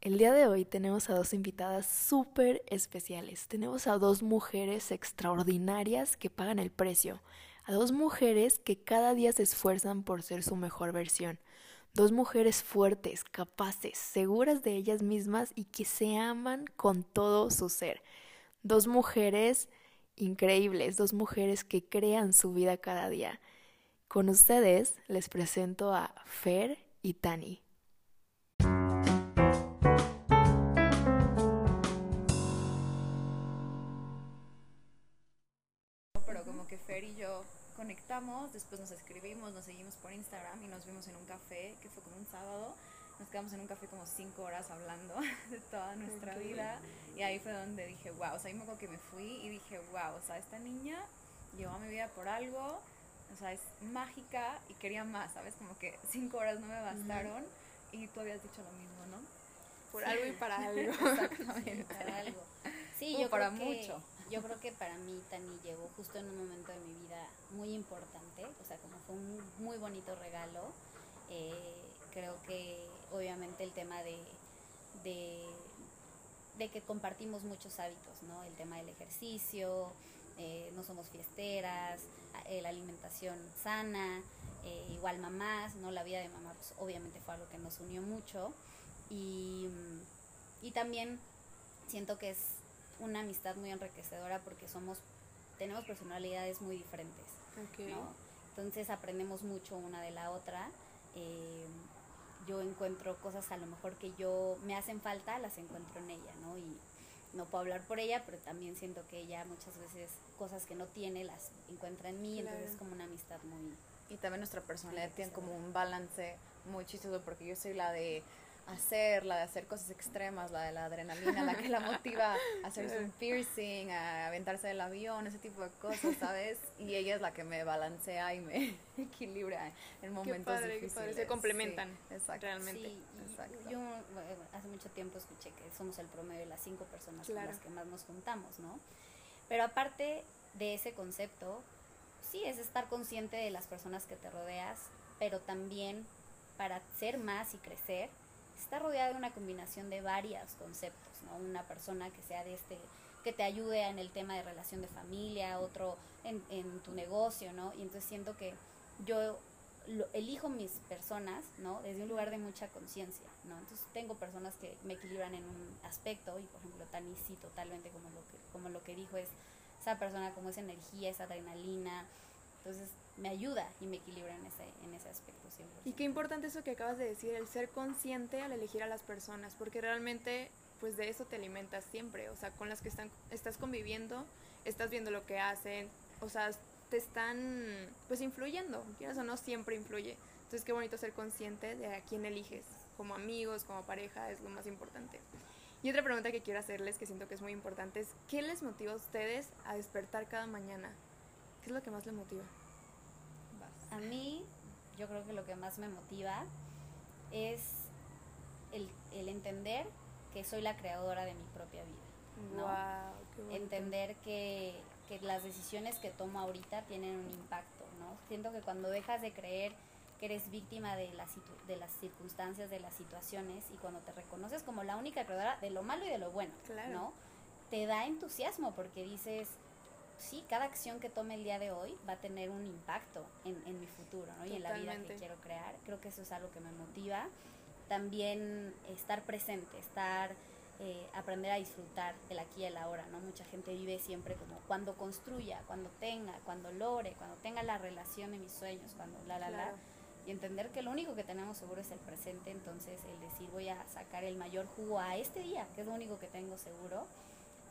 El día de hoy tenemos a dos invitadas súper especiales. Tenemos a dos mujeres extraordinarias que pagan el precio. A dos mujeres que cada día se esfuerzan por ser su mejor versión. Dos mujeres fuertes, capaces, seguras de ellas mismas y que se aman con todo su ser. Dos mujeres increíbles, dos mujeres que crean su vida cada día. Con ustedes les presento a Fer y Tani. Conectamos, después nos escribimos, nos seguimos por Instagram y nos vimos en un café, que fue como un sábado. Nos quedamos en un café como cinco horas hablando de toda nuestra vida. Y ahí fue donde dije, wow, o sea, ahí me acuerdo que me fui y dije, wow, o sea, esta niña llevó a mi vida por algo, o sea, es mágica y quería más, ¿sabes? Como que cinco horas no me bastaron y tú habías dicho lo mismo, ¿no? Por algo y para algo. Exactamente. para algo. Sí, yo para creo que, mucho. Yo creo que para mí Tani llegó justo en un momento de mi vida muy importante, o sea, como fue un muy bonito regalo. Eh, creo que obviamente el tema de, de, de que compartimos muchos hábitos, ¿no? El tema del ejercicio, eh, no somos fiesteras, eh, la alimentación sana, eh, igual mamás, ¿no? La vida de mamá pues, obviamente fue algo que nos unió mucho y, y también siento que es una amistad muy enriquecedora porque somos tenemos personalidades muy diferentes ¿no? entonces aprendemos mucho una de la otra eh, yo encuentro cosas a lo mejor que yo me hacen falta las encuentro en ella no y no puedo hablar por ella pero también siento que ella muchas veces cosas que no tiene las encuentra en mí entonces es Claro. como una amistad muy Y también nuestra personalidad tiene como un balance muy chistoso porque yo soy la de hacer, la de hacer cosas extremas, la de la adrenalina, la que la motiva a hacerse un piercing, a aventarse del avión, ese tipo de cosas, ¿sabes? Y ella es la que me balancea y me equilibra en momentos padre, qué difíciles. padre, se complementan, Sí, exacto. realmente. Sí, Exacto. yo bueno, hace mucho tiempo escuché que somos el promedio de las cinco personas Claro. con las que más nos juntamos, ¿no? Pero aparte de ese concepto, sí es estar consciente de las personas que te rodeas, pero también para ser más y crecer, estar rodeado de una combinación de varios conceptos, ¿no? Una persona que sea de este que te ayude en el tema de relación de familia, otro en, en tu negocio, ¿no? Y entonces siento que yo lo- elijo mis personas, ¿no? Desde un lugar de mucha conciencia, ¿no? Entonces tengo personas que me equilibran en un aspecto y por ejemplo Tani sí totalmente como lo que como lo que dijo es esa persona como esa energía, esa adrenalina, entonces me ayuda y me equilibra en ese en ese aspecto siempre. Y qué importante eso que acabas de decir, el ser consciente al elegir a las personas, porque realmente pues de eso te alimentas siempre, o sea, con las que están, estás conviviendo, estás viendo lo que hacen, o sea, te están pues influyendo, quieras o no, siempre influye. Entonces qué bonito ser consciente de a quién eliges, como amigos, como pareja, es lo más importante. Y otra pregunta que quiero hacerles, que siento que es muy importante, es ¿qué les motiva a ustedes a despertar cada mañana? ¿Qué es lo que más les motiva? Vas. A mí, yo creo que lo que más me motiva es el, el entender que soy la creadora de mi propia vida. ¿no? Qué. Entender que, que las decisiones que tomo ahorita tienen un impacto, ¿no? Siento que cuando dejas de creer que eres víctima de, las situ- de las circunstancias, de las situaciones, y cuando te reconoces como la única creadora de lo malo y de lo bueno, Claro. ¿no? Te da entusiasmo porque dices, sí, cada acción que tome el día de hoy va a tener un impacto en, en mi futuro, ¿no? Y en la vida que quiero crear. Creo que eso es algo que me motiva. También estar presente, estar, eh, aprender a disfrutar el aquí y el ahora, ¿no? Mucha gente vive siempre como cuando construya, cuando tenga, cuando logre, cuando tenga la relación de mis sueños, cuando la, la, Claro. la. Y entender que lo único que tenemos seguro es el presente, entonces el decir voy a sacar el mayor jugo a este día, que es lo único que tengo seguro.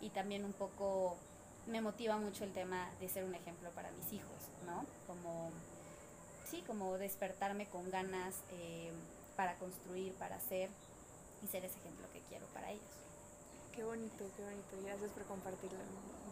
Y también un poco me motiva mucho el tema de ser un ejemplo para mis hijos, ¿no? Como, sí, como despertarme con ganas eh, para construir, para hacer y ser ese ejemplo que quiero para ellos. Qué bonito, qué bonito. y Gracias por compartirlo.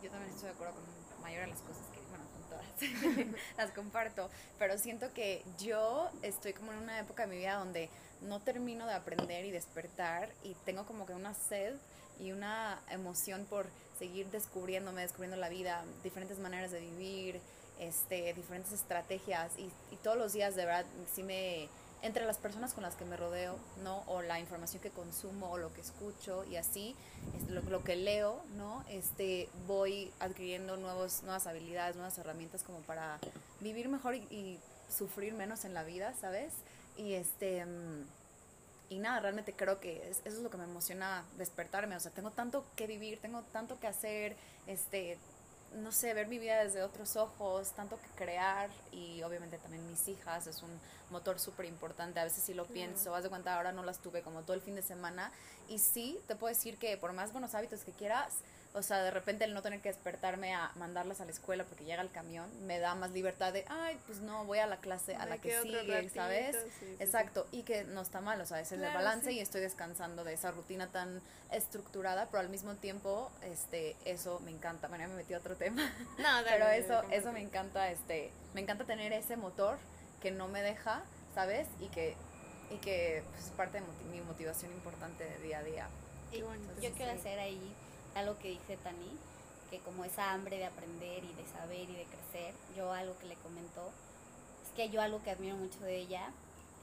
Yo también estoy de acuerdo con la mayoría de las cosas que, bueno, con todas, las comparto, pero siento que yo estoy como en una época de mi vida donde no termino de aprender y despertar y tengo como que una sed y una emoción por seguir descubriéndome, descubriendo la vida, diferentes maneras de vivir, este, diferentes estrategias y, todos los días de verdad sí me entre las personas con las que me rodeo, ¿no? O la información que consumo o lo que escucho y así, es lo, lo, que leo, ¿no? Este, voy adquiriendo nuevos, nuevas habilidades, nuevas herramientas como para vivir mejor y, y sufrir menos en la vida, ¿sabes? Y este... Mm, y nada, realmente creo que eso es lo que me emociona despertarme, o sea, tengo tanto que vivir, tengo tanto que hacer, este, no sé, ver mi vida desde otros ojos, tanto que crear y obviamente también mis hijas es un motor súper importante. A veces sí lo pienso, haz de cuenta, ahora no las tuve como todo el fin de semana y sí, te puedo decir que por más buenos hábitos que quieras, o sea, de repente el no tener que despertarme a mandarlas a la escuela porque llega el camión, me da más libertad de, ay, pues no, voy a la clase a la que sigue, ¿sabes? Exacto, y que no está mal, o sea, es el balance y estoy descansando de esa rutina tan estructurada, pero al mismo tiempo, este, eso me encanta. Bueno, me metí a otro tema. No, pero eso, eso me encanta, este, me encanta tener ese motor que no me deja, ¿sabes? Y que, y que pues, es parte de mi motivación importante de día a día. yo quiero hacer ahí algo que dice Tani, que como esa hambre de aprender y de saber y de crecer, yo algo que le comentó, es que yo algo que admiro mucho de ella,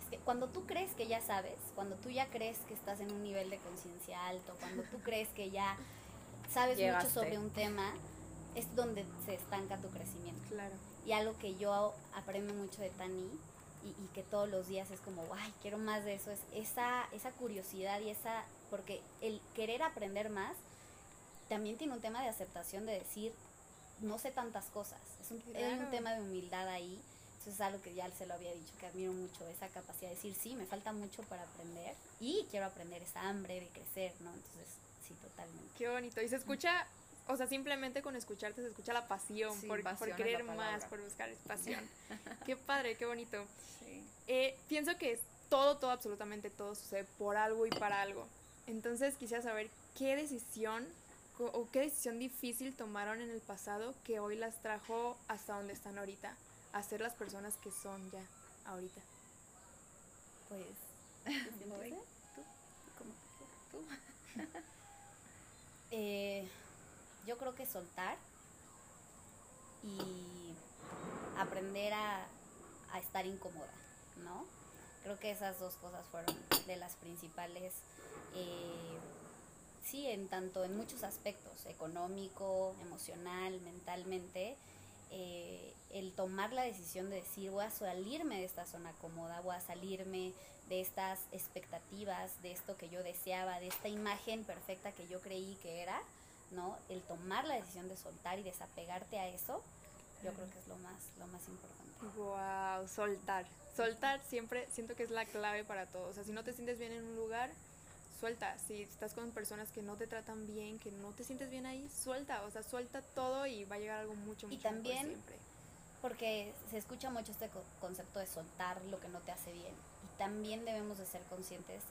es que cuando tú crees que ya sabes, cuando tú ya crees que estás en un nivel de conciencia alto, cuando tú crees que ya sabes mucho sobre un tema, es donde se estanca tu crecimiento. Claro. Y algo que yo aprendo mucho de Tani y, y, que todos los días es como, ay, quiero más de eso, es esa, esa curiosidad y esa, porque el querer aprender más también tiene un tema de aceptación de decir, no sé tantas cosas. Es un, un tema de humildad ahí. Eso es algo que ya se lo había dicho, que admiro mucho, esa capacidad de decir, sí, me falta mucho para aprender y quiero aprender esa hambre de crecer, ¿no? Entonces, sí, totalmente. Qué bonito. Y se escucha, o sea, simplemente con escucharte se escucha la pasión, por, por, querer más, por buscar pasión. qué padre, qué bonito. Sí. Eh, pienso que todo, todo, absolutamente todo sucede por algo y para algo. Entonces quisiera saber qué decisión o qué decisión difícil tomaron en el pasado que hoy las trajo hasta donde están ahorita, a ser las personas que son ya ahorita? Pues, ¿Tú? ¿Cómo? ¿Tú? eh, yo creo que soltar y aprender a, a estar incómoda, ¿no? Creo que esas dos cosas fueron de las principales eh, sí, en tanto en muchos aspectos, económico, emocional, mentalmente, eh, el tomar la decisión de decir voy a salirme de esta zona cómoda, voy a salirme de estas expectativas, de esto que yo deseaba, de esta imagen perfecta que yo creí que era, ¿no? El tomar la decisión de soltar y desapegarte a eso, yo creo que es lo más, lo más importante. Wow, soltar. Soltar siempre siento que es la clave para todo. O sea, si no te sientes bien en un lugar, suelta. Si estás con personas que no te tratan bien, que no te sientes bien ahí, suelta. O sea, suelta todo y va a llegar algo mucho, mucho y también, siempre. Porque se escucha mucho este concepto de soltar lo que no te hace bien. Y también debemos de ser conscientes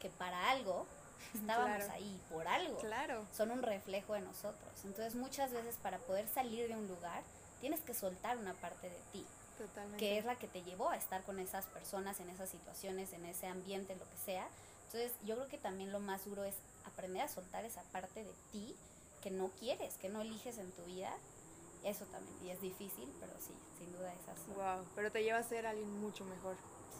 que para algo estábamos ahí, por algo. Claro. Son un reflejo de nosotros. Entonces muchas veces para poder salir de un lugar, tienes que soltar una parte de ti. Totalmente. Que es la que te llevó a estar con esas personas, en esas situaciones, en ese ambiente, lo que sea entonces yo creo que también lo más duro es aprender a soltar esa parte de ti que no quieres, que no eliges en tu vida. Eso también, y es difícil, pero sí, sin duda es así. Wow, pero te lleva a ser alguien mucho mejor.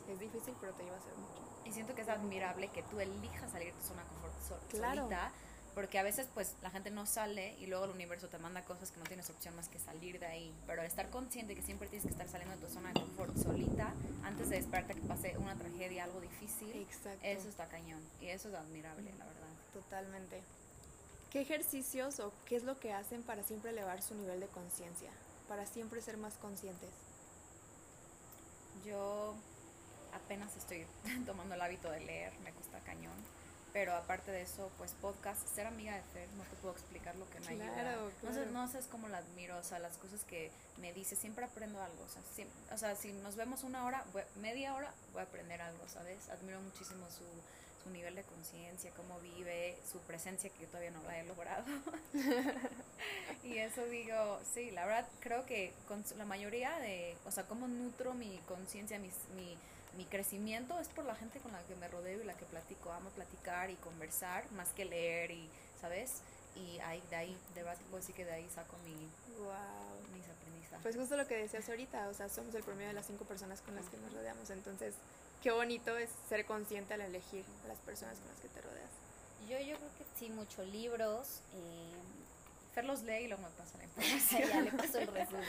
Es difícil, pero te lleva a ser mucho. Y siento que es admirable que tú elijas salir de tu zona de confort claro. solita porque a veces pues la gente no sale y luego el universo te manda cosas que no tienes opción más que salir de ahí. Pero estar consciente que siempre tienes que estar saliendo de tu zona de confort solita antes de esperarte que pase una tragedia, algo difícil, eso está cañón y eso es admirable, la verdad. Totalmente. ¿Qué ejercicios o qué es lo que hacen para siempre elevar su nivel de conciencia? Para siempre ser más conscientes. Yo apenas estoy tomando el hábito de leer, me cuesta cañón pero aparte de eso, pues podcast, ser amiga de Fer, no te puedo explicar lo que me ayuda. No sé, no sé cómo la admiro, o sea, las cosas que me dice, siempre aprendo algo, o sea, o sea si nos vemos una hora, media hora, voy a aprender algo, ¿sabes? Admiro muchísimo su, su nivel de conciencia, cómo vive, su presencia que todavía no la he logrado. y eso digo, sí, la verdad creo que con la mayoría de, o sea, cómo nutro mi conciencia, mi, mi mi crecimiento es por la gente con la que me rodeo y la que platico. Amo platicar y conversar más que leer y, ¿sabes? Y ahí, de ahí, de verdad puedo decir que de ahí saco mi, wow. mis aprendizajes. Pues justo lo que decías ahorita, o sea, somos el promedio de las cinco personas con las que nos rodeamos. Entonces, qué bonito es ser consciente al elegir a las personas con las que te rodeas. Yo, yo creo que sí, muchos libros. Eh, Fer los lee y luego me pasa la información. ya le paso el resumen.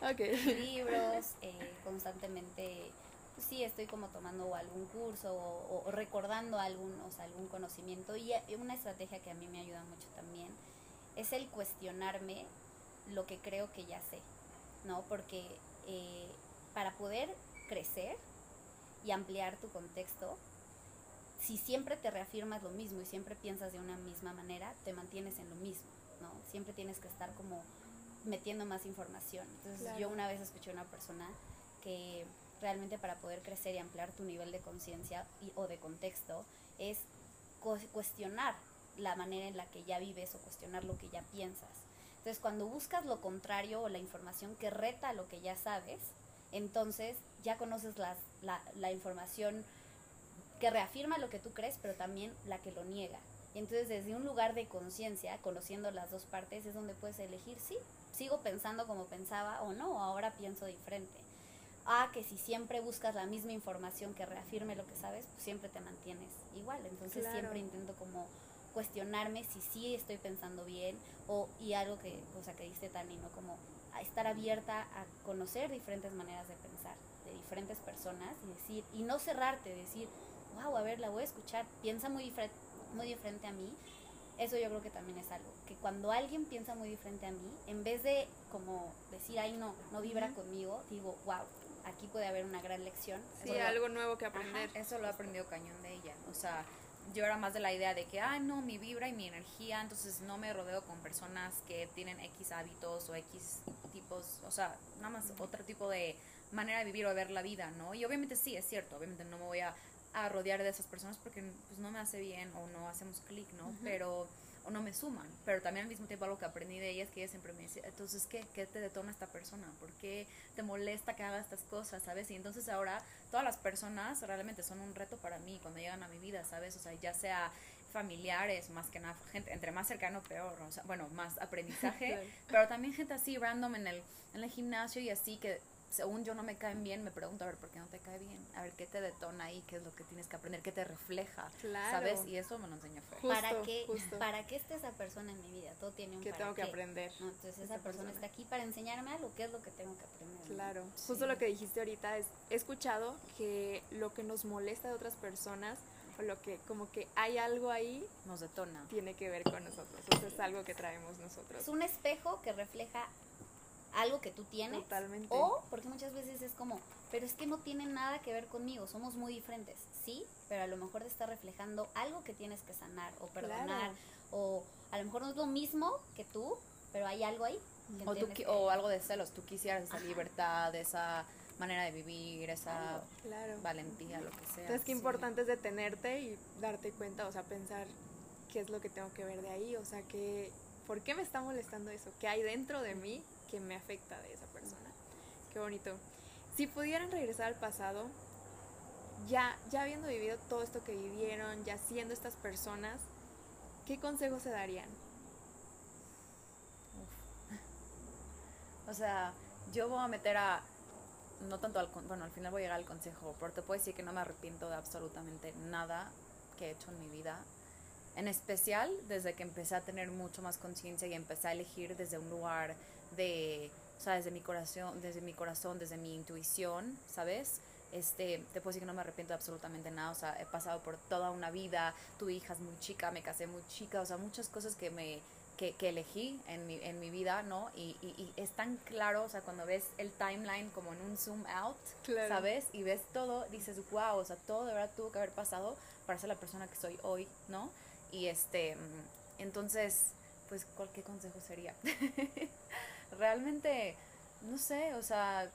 Ok. Libros, eh, constantemente, pues sí, estoy como tomando algún curso o, o recordando algún, o sea, algún conocimiento. Y una estrategia que a mí me ayuda mucho también es el cuestionarme lo que creo que ya sé, ¿no? Porque eh, para poder crecer y ampliar tu contexto, si siempre te reafirmas lo mismo y siempre piensas de una misma manera, te mantienes en lo mismo, ¿no? Siempre tienes que estar como metiendo más información. Entonces Claro. yo una vez escuché a una persona que realmente para poder crecer y ampliar tu nivel de conciencia o de contexto es cu- cuestionar la manera en la que ya vives o cuestionar lo que ya piensas. Entonces, cuando buscas lo contrario o la información que reta lo que ya sabes, entonces ya conoces la, la información que reafirma lo que tú crees, pero también la que lo niega. Y entonces, desde un lugar de conciencia, conociendo las dos partes, es donde puedes elegir, sí, sigo pensando como pensaba o no, ahora pienso diferente. Ah, que si siempre buscas la misma información que reafirme lo que sabes, pues siempre te mantienes igual. Entonces Claro. siempre intento como cuestionarme si sí estoy pensando bien o y algo que, o sea, que diste Tani, ¿no? Como a estar abierta a conocer diferentes maneras de pensar de diferentes personas y decir, y no cerrarte, decir, wow, a ver, la voy a escuchar, piensa muy, difere- muy diferente a mí. Eso yo creo que también es algo, que cuando alguien piensa muy diferente a mí, en vez de como decir, ay no, no vibra conmigo, digo, wow, aquí puede haber una gran lección. Sí, Eso lo- algo nuevo que aprender. Eso lo he aprendido cañón de ella. O sea, yo era más de la idea de que, ah, no, mi vibra y mi energía, entonces no me rodeo con personas que tienen X hábitos o X tipos, o sea, nada más otro tipo de manera de vivir o de ver la vida, ¿no? Y obviamente sí, es cierto, obviamente no me voy a, a rodear de esas personas porque pues no me hace bien o no hacemos clic, ¿no? Pero o no me suman, pero también al mismo tiempo algo que aprendí de ella es que ella siempre me dice, entonces, ¿qué? ¿Qué te detona esta persona? ¿Por qué te molesta que haga estas cosas, sabes? Y entonces ahora todas las personas realmente son un reto para mí cuando llegan a mi vida, ¿sabes? O sea, ya sea familiares, más que nada, gente, entre más cercano, peor, o sea, bueno, más aprendizaje, Claro. pero también gente así random en el, en el gimnasio y así que según yo no me caen bien, me pregunto, a ver, ¿por qué no te cae bien? A ver, ¿qué te detona ahí? ¿Qué es lo que tienes que aprender? ¿Qué te refleja? Claro. ¿Sabes? Y eso me lo enseñó Fer. Justo, ¿Para qué, justo. ¿Para qué está esa persona en mi vida? Todo tiene un que para tengo que qué, aprender. ¿no? Entonces esa esa persona, persona. está aquí para enseñarme algo, ¿qué es lo que tengo que aprender? no? Claro, Sí. justo lo que dijiste ahorita es, he escuchado que lo que nos molesta de otras personas o lo que como que hay algo ahí Nos detona. tiene que ver con nosotros, o sea, es algo que traemos nosotros. Es un espejo que refleja algo que tú tienes. Totalmente. O, porque muchas veces es como, pero es que no tiene nada que ver conmigo, somos muy diferentes. Sí, pero a lo mejor te está reflejando algo que tienes que sanar o perdonar. Claro. O a lo mejor no es lo mismo que tú, pero hay algo ahí. que O, tú, que- o algo de celos, tú quisieras esa Ajá. libertad, esa manera de vivir, esa. Claro. valentía, lo que sea. Entonces, qué sí. importante es detenerte y darte cuenta, o sea, pensar qué es lo que tengo que ver de ahí, o sea, que, ¿por qué me está molestando eso? ¿Qué hay dentro de mí que me afecta de esa persona? Qué bonito. Si pudieran regresar al pasado, ya, ya habiendo vivido todo esto que vivieron, ya siendo estas personas, ¿qué consejos se darían? O sea, yo voy a meter a. No tanto al. Bueno, al final voy a llegar al consejo, pero te puedo decir que no me arrepiento de absolutamente nada que he hecho en mi vida. En especial desde que empecé a tener mucho más conciencia y empecé a elegir desde un lugar de. O sea, desde mi corazón, desde mi corazón, desde mi intuición, ¿sabes? Este, te puedo decir que no me arrepiento de absolutamente nada, o sea, he pasado por toda una vida, tuve hijas muy chica, me casé muy chica, o sea, muchas cosas que me, que, que elegí en mi, en mi vida, ¿no? Y, y, y es tan claro, o sea, cuando ves el timeline como en un zoom out, Claro. ¿sabes? Y ves todo, dices, wow, o sea, todo de verdad tuvo que haber pasado para ser la persona que soy hoy, ¿no? Y este, mm, entonces, pues, ¿cuál, ¿qué consejo sería? Realmente, no sé, o sea,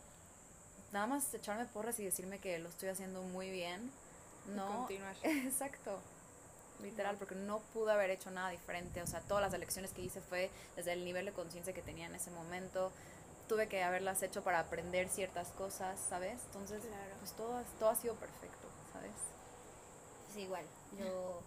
nada más echarme porras y decirme que lo estoy haciendo muy bien, ¿no? continuar. Exacto. Literal, porque no pude haber hecho nada diferente. O sea, todas las elecciones que hice fue desde el nivel de conciencia que tenía en ese momento. Tuve que haberlas hecho para aprender ciertas cosas, ¿sabes? Entonces, Claro. pues todo, todo ha sido perfecto, ¿sabes? Sí, igual, yo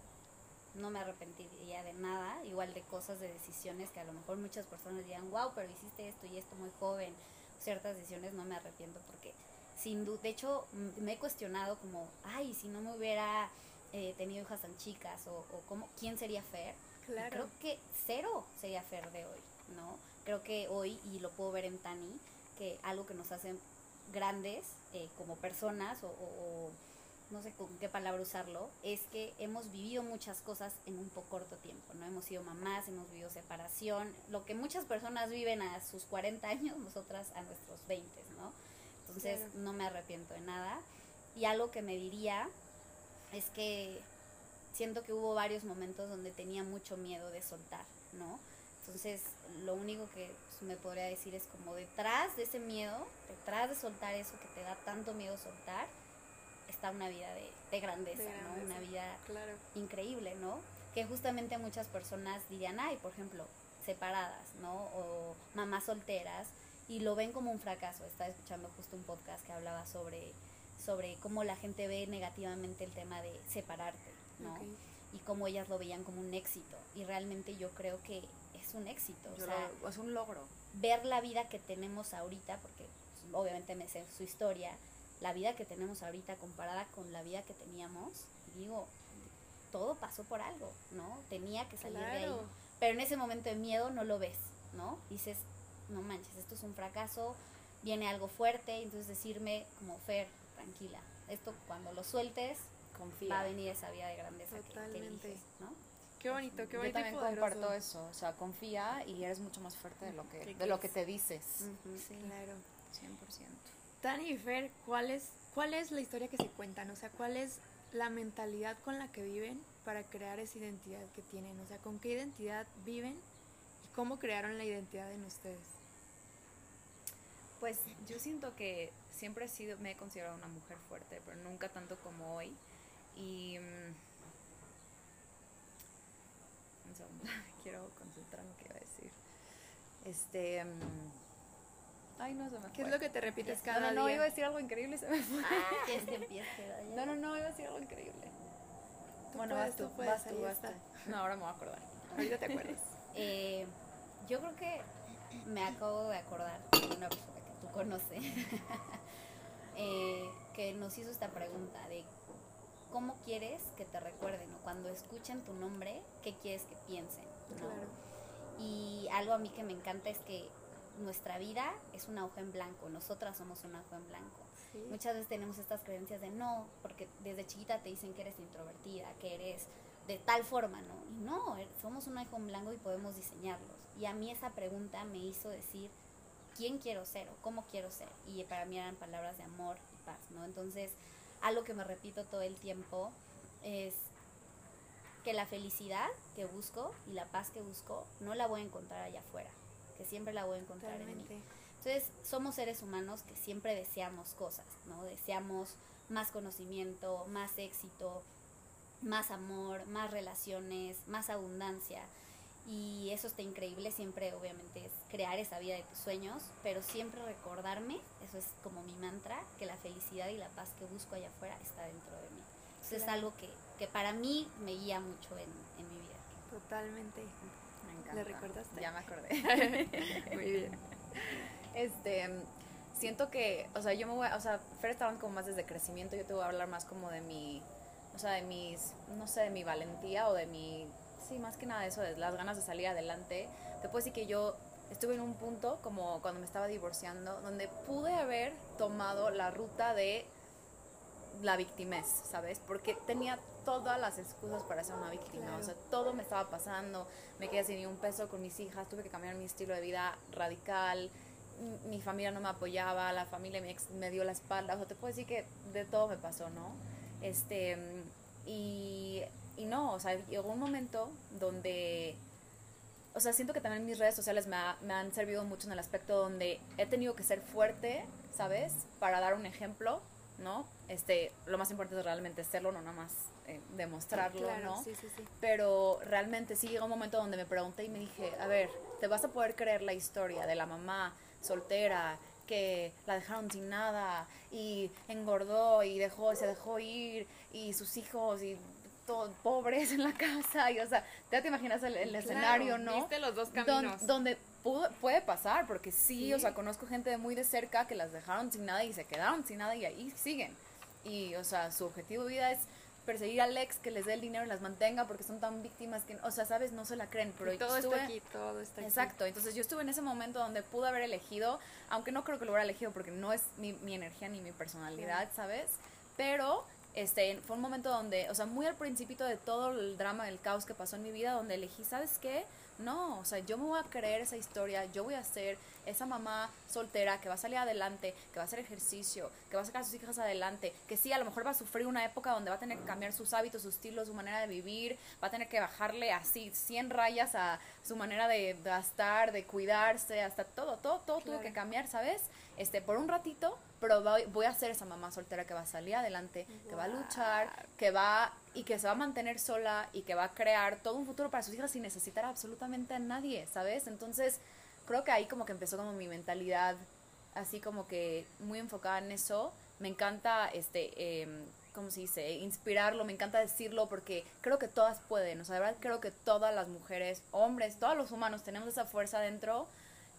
no me arrepentiría de nada, igual de cosas, de decisiones que a lo mejor muchas personas dirían, wow, pero hiciste esto y esto muy joven, ciertas decisiones no me arrepiento porque sin duda, de hecho, mm, me he cuestionado como, ay, si no me hubiera eh, tenido hijas tan chicas, o, ¿quién sería Fer? Y. Creo que cero sería Fer de hoy, ¿no? Creo que hoy, y lo puedo ver en Tani, que algo que nos hace grandes eh, como personas, o, o- o no sé con qué palabra usarlo, es que hemos vivido muchas cosas en un poco corto tiempo, ¿no? Hemos sido mamás, hemos vivido separación, lo que muchas personas viven a sus 40 años, nosotras a nuestros 20, ¿no? Entonces Claro. no me arrepiento de nada. Y algo que me diría es que siento que hubo varios momentos donde tenía mucho miedo de soltar, ¿no? Entonces, lo único que pues, me podría decir es como detrás de ese miedo, detrás de soltar eso que te da tanto miedo soltar, está una vida de, de grandeza, De ¿no? Una vida Claro. increíble, ¿no? Que justamente muchas personas dirían, ay, por ejemplo, separadas, ¿no? O mamás solteras, y lo ven como un fracaso. Estaba escuchando justo un podcast que hablaba sobre, sobre cómo la gente ve negativamente el tema de separarte, ¿no? Y cómo ellas lo veían como un éxito. Y realmente yo creo que es un éxito. Yo o sea, lo- es un logro. ver la vida que tenemos ahorita, porque pues, obviamente me sé su historia, la vida que tenemos ahorita comparada con la vida que teníamos, digo, todo pasó por algo, ¿no? Tenía que salir de ahí. Pero en ese momento de miedo no lo ves, ¿no? Dices, no manches, esto es un fracaso, viene algo fuerte, entonces decirme como Fer, tranquila, esto cuando lo sueltes Confía. va a venir esa vida de grandeza que- que, eliges, ¿no? Qué bonito, qué Yo bonito. y también comparto eso, o sea, confía y eres mucho más fuerte de lo que, ¿Qué de lo que te dices. Sí, Claro. 100%. Tani y Fer, ¿cuál es, ¿cuál es la historia que se cuentan? O sea, ¿cuál es la mentalidad con la que viven para crear esa identidad que tienen? O sea, ¿con qué identidad viven y cómo crearon la identidad en ustedes? Pues yo siento que siempre he sido, me he considerado una mujer fuerte, pero nunca tanto como hoy. Y. mm, un segundo, quiero concentrarme en lo que iba a decir. Este. mm, ay, no se me ¿Qué es fue. lo que te repites No, cada no, no, día? iba a decir algo increíble y se me fue. Que este empiece, vaya. No, no, no, iba a decir algo increíble. Tú bueno, puedes, vas tú, tú puedes, vas tú, vas está. tú. No, ahora me voy a acordar. Ahorita te acuerdas. Eh, yo creo que me acabo de acordar de una persona que tú conoces eh, que nos hizo esta pregunta de cómo quieres que te recuerden o cuando escuchen tu nombre, qué quieres que piensen. ¿no? Claro. Y algo a mí que me encanta es que nuestra vida es una hoja en blanco, nosotras somos una hoja en blanco. Sí. Muchas veces tenemos estas creencias de no, porque desde chiquita te dicen que eres introvertida, que eres de tal forma, ¿no? Y no, er- somos un hijo en blanco y podemos diseñarlos. Y a mí esa pregunta me hizo decir, ¿quién quiero ser o cómo quiero ser? Y para mí eran palabras de amor y paz, ¿no? Entonces, algo que me repito todo el tiempo es que la felicidad que busco y la paz que busco no la voy a encontrar allá afuera, que siempre la voy a encontrar en mí. Entonces, somos seres humanos que siempre deseamos cosas, ¿no? Deseamos más conocimiento, más éxito, más amor, más relaciones, más abundancia. Y eso está increíble, siempre obviamente es crear esa vida de tus sueños, pero siempre recordarme, eso es como mi mantra, que la felicidad y la paz que busco allá afuera está dentro de mí. Entonces es algo que, que para mí me guía mucho en, en mi vida. Totalmente. ¿Le recordaste? Ya me acordé. Muy bien. Este, siento que, o sea, yo me voy, o sea, Fer estaban como más desde crecimiento, yo te voy a hablar más como de mi, o sea, de mis, no sé, de mi valentía o de mi, sí, más que nada eso, de las ganas de salir adelante. Te puedo decir que yo estuve en un punto, como cuando me estaba divorciando, donde pude haber tomado la ruta de la victimez, ¿sabes? Porque tenía todas las excusas para ser una víctima, Claro. o sea, todo me estaba pasando, me quedé sin ni un peso con mis hijas, tuve que cambiar mi estilo de vida radical, mi familia no me apoyaba, la familia ex me dio la espalda, o sea, te puedo decir que de todo me pasó, ¿no? Este, y, y no, o sea, llegó un momento donde, o sea, siento que también mis redes sociales me, ha- me han servido mucho en el aspecto donde he tenido que ser fuerte, ¿sabes? Para dar un ejemplo, ¿no? Este, lo más importante es realmente serlo, no nada más eh, demostrarlo, Claro, ¿no? sí, sí, sí. Pero realmente sí llegó un momento donde me pregunté y me dije, a ver, ¿te vas a poder creer la historia de la mamá soltera que la dejaron sin nada y engordó y dejó, se dejó ir y sus hijos y pobres en la casa y o sea, ya te imaginas el, el Claro, escenario, ¿no? Viste los dos Don- caminos. donde pudo- puede pasar, porque sí, Sí. o sea, conozco gente de muy de cerca que las dejaron sin nada y se quedaron sin nada y ahí siguen. Y, o sea, su objetivo de vida es perseguir al ex que les dé el dinero y las mantenga porque son tan víctimas que, o sea, sabes, no se la creen, pero Y todo estuve- está aquí, todo está aquí. Exacto, entonces yo estuve en ese momento donde pude haber elegido, aunque no creo que lo hubiera elegido porque no es mi, mi energía ni mi personalidad, ¿sabes? Pero este fue un momento donde, o sea, muy al principito de todo el drama, el caos que pasó en mi vida, donde elegí, ¿sabes qué? No, o sea, yo me voy a creer esa historia, yo voy a ser esa mamá soltera que va a salir adelante, que va a hacer ejercicio, que va a sacar a sus hijas adelante, que sí, a lo mejor va a sufrir una época donde va a tener que cambiar sus hábitos, su estilo, su manera de vivir, va a tener que bajarle así 100 rayas a su manera de gastar, de cuidarse, hasta todo, todo, todo tuvo que cambiar, ¿sabes? Este, por un ratito, pero voy, voy a ser esa mamá soltera que va a salir adelante, que va a luchar, que va y que se va a mantener sola y que va a crear todo un futuro para sus hijas sin necesitar absolutamente a nadie, ¿sabes? Entonces, creo que ahí como que empezó como mi mentalidad así como que muy enfocada en eso. Me encanta, este, eh, ¿cómo se dice? Inspirarlo, me encanta decirlo porque creo que todas pueden, o sea, de verdad creo que todas las mujeres, hombres, todos los humanos tenemos esa fuerza dentro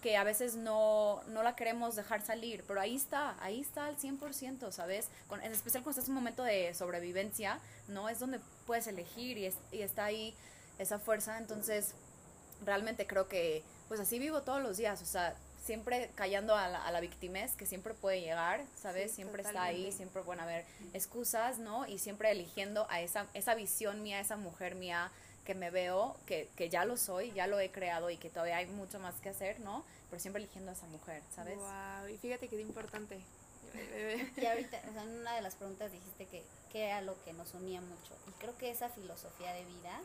que a veces no, no la queremos dejar salir, pero ahí está, ahí está al 100%, ¿sabes? Con, en especial cuando estás en un momento de sobrevivencia, ¿no? Es donde puedes elegir y, es- y está ahí esa fuerza, entonces realmente creo que pues así vivo todos los días, o sea, siempre callando a la, a la victimez que siempre puede llegar, ¿sabes? Sí, siempre está ahí, siempre pueden haber excusas, ¿no? Y siempre eligiendo a esa, esa visión mía, esa mujer mía que me veo, que, que ya lo soy, ya lo he creado y que todavía hay mucho más que hacer, ¿no? Pero siempre eligiendo a esa mujer, ¿sabes? Wow, y fíjate que es importante. Y ahorita, o sea, en una de las preguntas dijiste que, que era lo que nos unía mucho. Y creo que esa filosofía de vida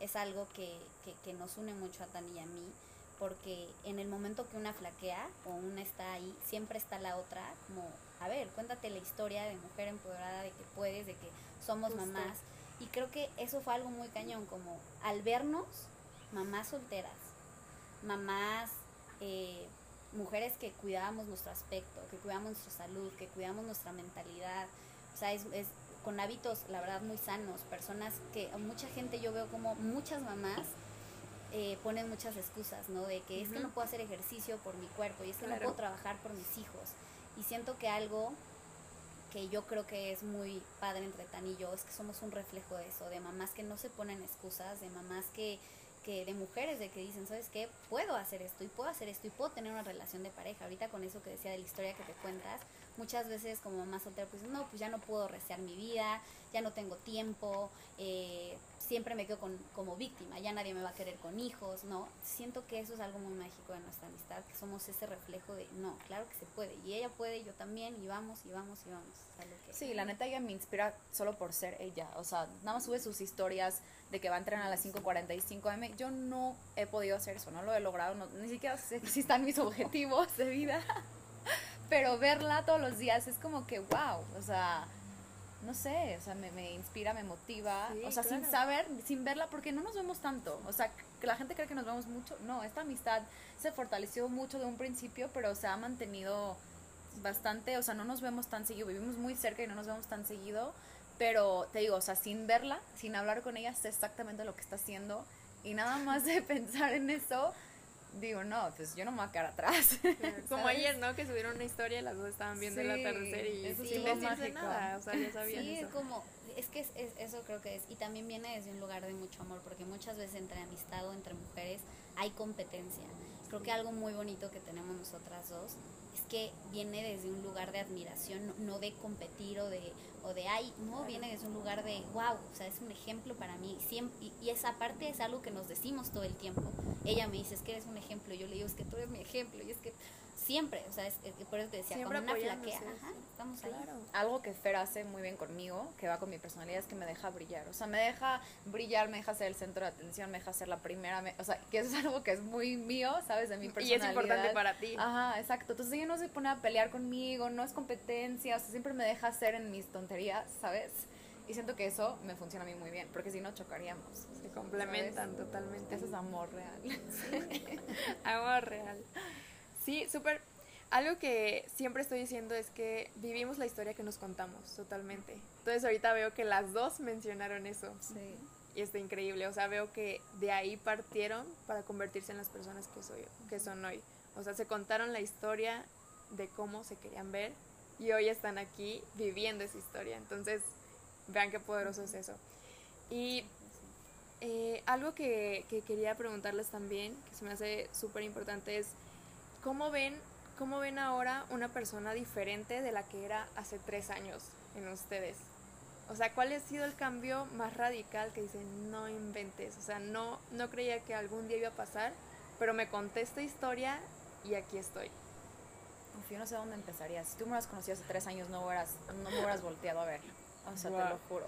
es algo que, que, que nos une mucho a Tani y a mí, porque en el momento que una flaquea o una está ahí, siempre está la otra, como, a ver, cuéntate la historia de mujer empoderada, de que puedes, de que somos Justo. mamás. Y creo que eso fue algo muy cañón, como al vernos, mamás solteras, mamás, eh, mujeres que cuidábamos nuestro aspecto, que cuidamos nuestra salud, que cuidamos nuestra mentalidad, o sea, es, es con hábitos, la verdad, muy sanos, personas que mucha gente yo veo como muchas mamás eh, ponen muchas excusas, ¿no? De que es que no puedo hacer ejercicio por mi cuerpo y es que no puedo trabajar por mis hijos. Y siento que algo que yo creo que es muy padre entre Tan y yo es que somos un reflejo de eso, de mamás que no se ponen excusas, de mamás que, que de mujeres de que dicen, ¿sabes qué? Puedo hacer esto y puedo hacer esto y puedo tener una relación de pareja. Ahorita con eso que decía de la historia que te cuentas, muchas veces como mamá soltera pues no, pues ya no puedo resear mi vida, ya no tengo tiempo, eh, siempre me quedo con, como víctima, ya nadie me va a querer con hijos, ¿no? Siento que eso es algo muy mágico de nuestra amistad, que somos ese reflejo de, no, claro que se puede, y ella puede, yo también, y vamos, y vamos, y vamos. Que- Sí, la neta ella me inspira solo por ser ella. O sea, nada más sube sus historias de que va a entrenar a las 5.45 am. Yo no he podido hacer eso, no lo he logrado, no- ni siquiera sé si están mis objetivos de vida. Pero verla todos los días es como que, wow, o sea, no sé, o sea, me, me inspira, me motiva. Sí, o sea, sin claro. saber, sin verla, porque no nos vemos tanto. O sea, que la gente cree que nos vemos mucho. No, esta amistad se fortaleció mucho de un principio, pero se ha mantenido bastante, o sea, no nos vemos tan seguido, vivimos muy cerca y no nos vemos tan seguido, pero te digo, o sea, sin verla, sin hablar con ella, sé exactamente lo que está haciendo y nada más de pensar en eso, digo, no, pues yo no me voy a quedar atrás. Como ¿sabes? ayer, ¿no? Que subieron una historia y las dos estaban viendo el Sí, atardecer y eso sí sin decirse nada, o sea, ya sabían Sí, eso. es como, es que es, es- eso creo que es, y también viene desde un lugar de mucho amor, porque muchas veces entre amistad o entre mujeres hay competencia. Creo que algo muy bonito que tenemos nosotras dos es que viene desde un lugar de admiración, no, no de competir o de, o de ay, no, viene desde un lugar de wow, o sea, es un ejemplo para mí. Siempre, y, y esa parte es algo que nos decimos todo el tiempo. Ella me dice, es que eres un ejemplo, yo le digo, es que tú eres mi ejemplo, y es que siempre, o sea, es, por eso te decía, Siempre cuando una flaquea, ajá, estamos ahí. Claro. Algo que Fer hace muy bien conmigo, que va con mi personalidad, es que me deja brillar. O sea, me deja brillar, me deja ser el centro de atención, me deja ser la primera. me- o sea, que eso es algo que es muy mío, ¿sabes? De mi Y personalidad. es importante para ti. Ajá, exacto. Entonces ella no se pone a pelear conmigo, no es competencia, o sea, siempre me deja hacer en mis tonterías, ¿sabes? Y siento que eso me funciona a mí muy bien, porque si no chocaríamos. Se complementan totalmente. Eso es amor real. Amor real. Sí, súper. Algo que siempre estoy diciendo es que vivimos la historia que nos contamos totalmente. Entonces ahorita veo que las dos mencionaron eso. Sí. Y está increíble. O sea, veo que de ahí partieron para convertirse en las personas que, soy, que son hoy. O sea, se contaron la historia de cómo se querían ver y hoy están aquí viviendo esa historia. Entonces, vean qué poderoso es eso. Y eh, algo que, que quería preguntarles también, que se me hace súper importante, es cómo ven, cómo ven ahora una persona diferente de la que era hace tres años en ustedes. O sea, ¿cuál ha sido el cambio más radical que dicen, no inventes? O sea, no, no creía que algún día iba a pasar, pero me conté esta historia y aquí estoy. Uf, yo no sé dónde empezaría. Si tú me hubieras conocido hace tres años, no, hubieras, no me hubieras volteado a ver. O sea, te lo juro.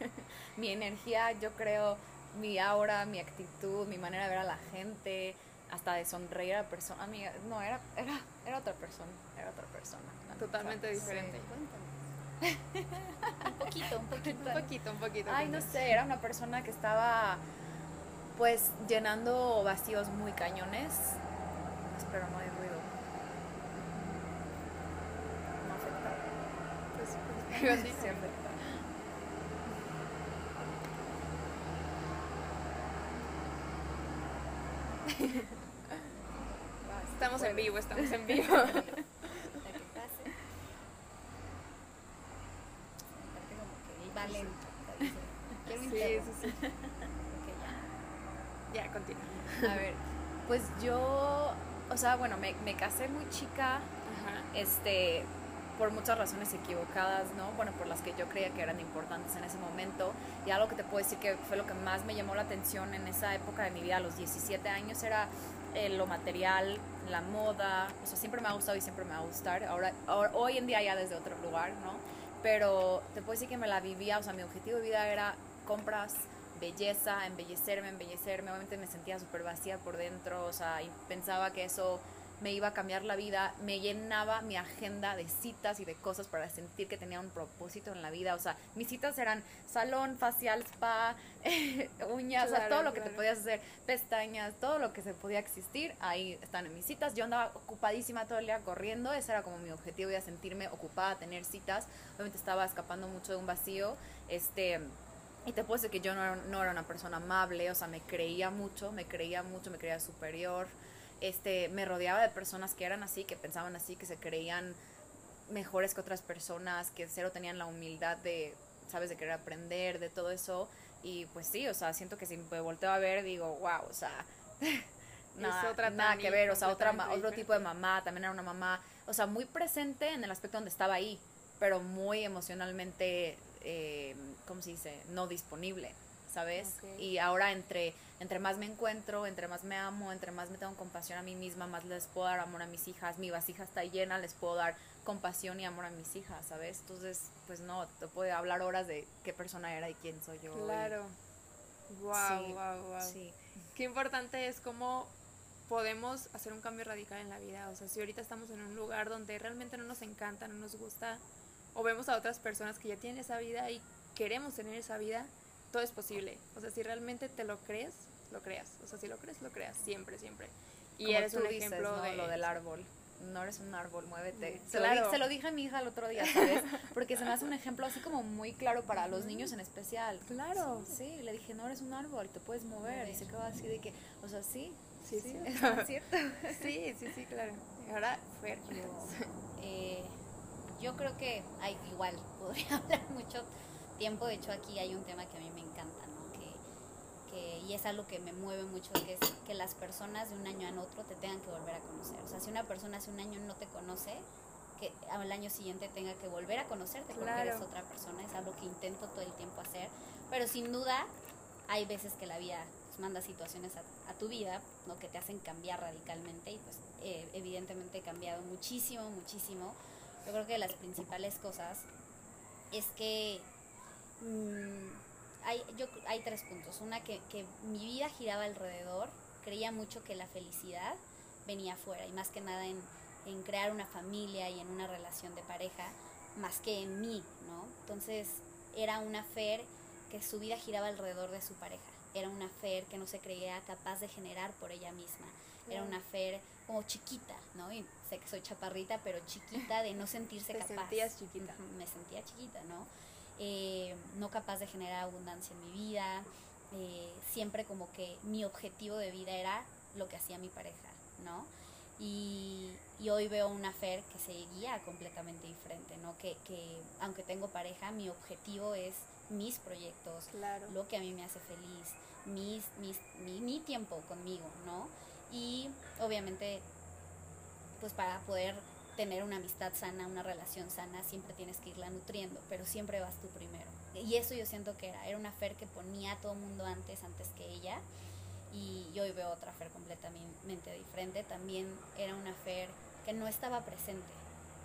mi energía, yo creo, mi aura, mi actitud, mi manera de ver a la gente, hasta de sonreír a la persona. Amiga, no, era, era, era otra persona. Era otra persona. Totalmente Sí. diferente. Un poquito, un poquito. Un poquito, un poquito. Ay, no sé, era una persona que estaba pues llenando vacíos muy cañones. Espero no hay ruido. No afecta. Pues, pues, algo así. Sí afecta. Estamos en vivo, estamos en vivo. La que pase. Aparte como que él va lento. dice, Quiero un Sí, perro. sí, sí. Ok, ya. Ya, continúa. A ver, pues yo, o sea, bueno, me, me casé muy chica, Ajá. este, por muchas razones equivocadas, ¿no? Bueno, por las que yo creía que eran importantes en ese momento. Y algo que te puedo decir que fue lo que más me llamó la atención en esa época de mi vida, a los 17 años, era eh, lo material, la moda. O sea, siempre me ha gustado y siempre me va a gustar. Ahora, ahora- hoy en día ya desde otro lugar, ¿no? Pero te puedo decir que me la vivía, o sea, mi objetivo de vida era compras, belleza, embellecerme, embellecerme. Obviamente me sentía súper vacía por dentro, o sea, y pensaba que eso me iba a cambiar la vida, me llenaba mi agenda de citas y de cosas para sentir que tenía un propósito en la vida. O sea, mis citas eran salón, facial, spa, uñas, o sea, Claro, todo lo que te podías hacer, pestañas, todo lo que se podía existir, ahí están en mis citas. Yo andaba ocupadísima todo el día corriendo, ese era como mi objetivo, ya sentirme ocupada, tener citas. Obviamente estaba escapando mucho de un vacío, este... Y te puedo decir que yo no era, no era una persona amable, o sea, me creía mucho, me creía mucho, me creía superior. Este, me rodeaba de personas que eran así, que pensaban así, que se creían mejores que otras personas, que cero tenían la humildad de, sabes, de querer aprender, de todo eso. Y pues sí, o sea, siento que si me volteo a ver, digo, wow, o sea, nada, otra nada que ver, o sea, otra, otro tipo de mamá, también era una mamá, o sea, muy presente en el aspecto donde estaba ahí, pero muy emocionalmente, eh, ¿cómo se dice? No disponible, ¿sabes? Y ahora entre, entre más me encuentro, entre más me amo, entre más me tengo compasión a mí misma, más les puedo dar amor a mis hijas, mi vasija está llena, les puedo dar compasión y amor a mis hijas, ¿sabes? Entonces, pues no, te puedo hablar horas de qué persona era y quién soy yo. y- Claro. Wow, Sí, wow, wow. Sí. Qué importante es cómo podemos hacer un cambio radical en la vida. O sea, si ahorita estamos en un lugar donde realmente no nos encanta, no nos gusta, o vemos a otras personas que ya tienen esa vida y queremos tener esa vida, todo es posible. O sea, si realmente te lo crees, lo creas. O sea, si lo crees, lo creas. Siempre, siempre. Y Como eres tú un dices, ejemplo ¿no? de lo del árbol. No eres un árbol, muévete. Mm, Se, lo dije, se lo dije a mi hija el otro día, ¿sabes? Porque se me hace un ejemplo así como muy claro para los niños en especial. Claro. Sí, le dije, no eres un árbol, te puedes mover. Y se quedó así de que, o sea, sí, Sí, sí, sí. es cierto. Sí, sí, sí, claro. Y ahora, Fer, Yo, eh, yo creo que hay, igual podría hablar mucho tiempo. De hecho, aquí hay un tema que a mí me que, y es algo que me mueve mucho, que es que las personas de un año a otro te tengan que volver a conocer. O sea, si una persona hace un año no te conoce, que al año siguiente tenga que volver a conocerte porque Claro. eres otra persona. Es algo que intento todo el tiempo hacer. Pero sin duda, hay veces que la vida pues, manda situaciones a, a tu vida ¿no? que te hacen cambiar radicalmente y pues eh, evidentemente he cambiado muchísimo, muchísimo. Yo creo que las principales cosas es que mm, hay, yo, hay tres puntos. Una, que, que mi vida giraba alrededor, creía mucho que la felicidad venía afuera y más que nada en, en crear una familia y en una relación de pareja, más que en mí, ¿no? Entonces era una Fer que su vida giraba alrededor de su pareja. era una Fer que no se creía capaz de generar por ella misma. Era una Fer como chiquita, ¿no? Y sé que soy chaparrita, pero chiquita de no sentirse Te capaz. sentías chiquita. Me sentía chiquita, ¿no? Eh, no capaz de generar abundancia en mi vida. eh, siempre como que mi objetivo de vida era lo que hacía mi pareja, ¿no? Y, y hoy veo una Fer que seguía completamente diferente, ¿no? Que, que aunque tengo pareja, mi objetivo es mis proyectos, Claro. lo que a mí me hace feliz, mis, mis, mi, mi tiempo conmigo, ¿no? Y obviamente, pues para poder tener una amistad sana, una relación sana, siempre tienes que irla nutriendo, pero siempre vas tú primero. Y eso yo siento que era, era una Fer que ponía a todo mundo antes, antes que ella, y hoy veo otra Fer completamente diferente. También era una Fer que no estaba presente,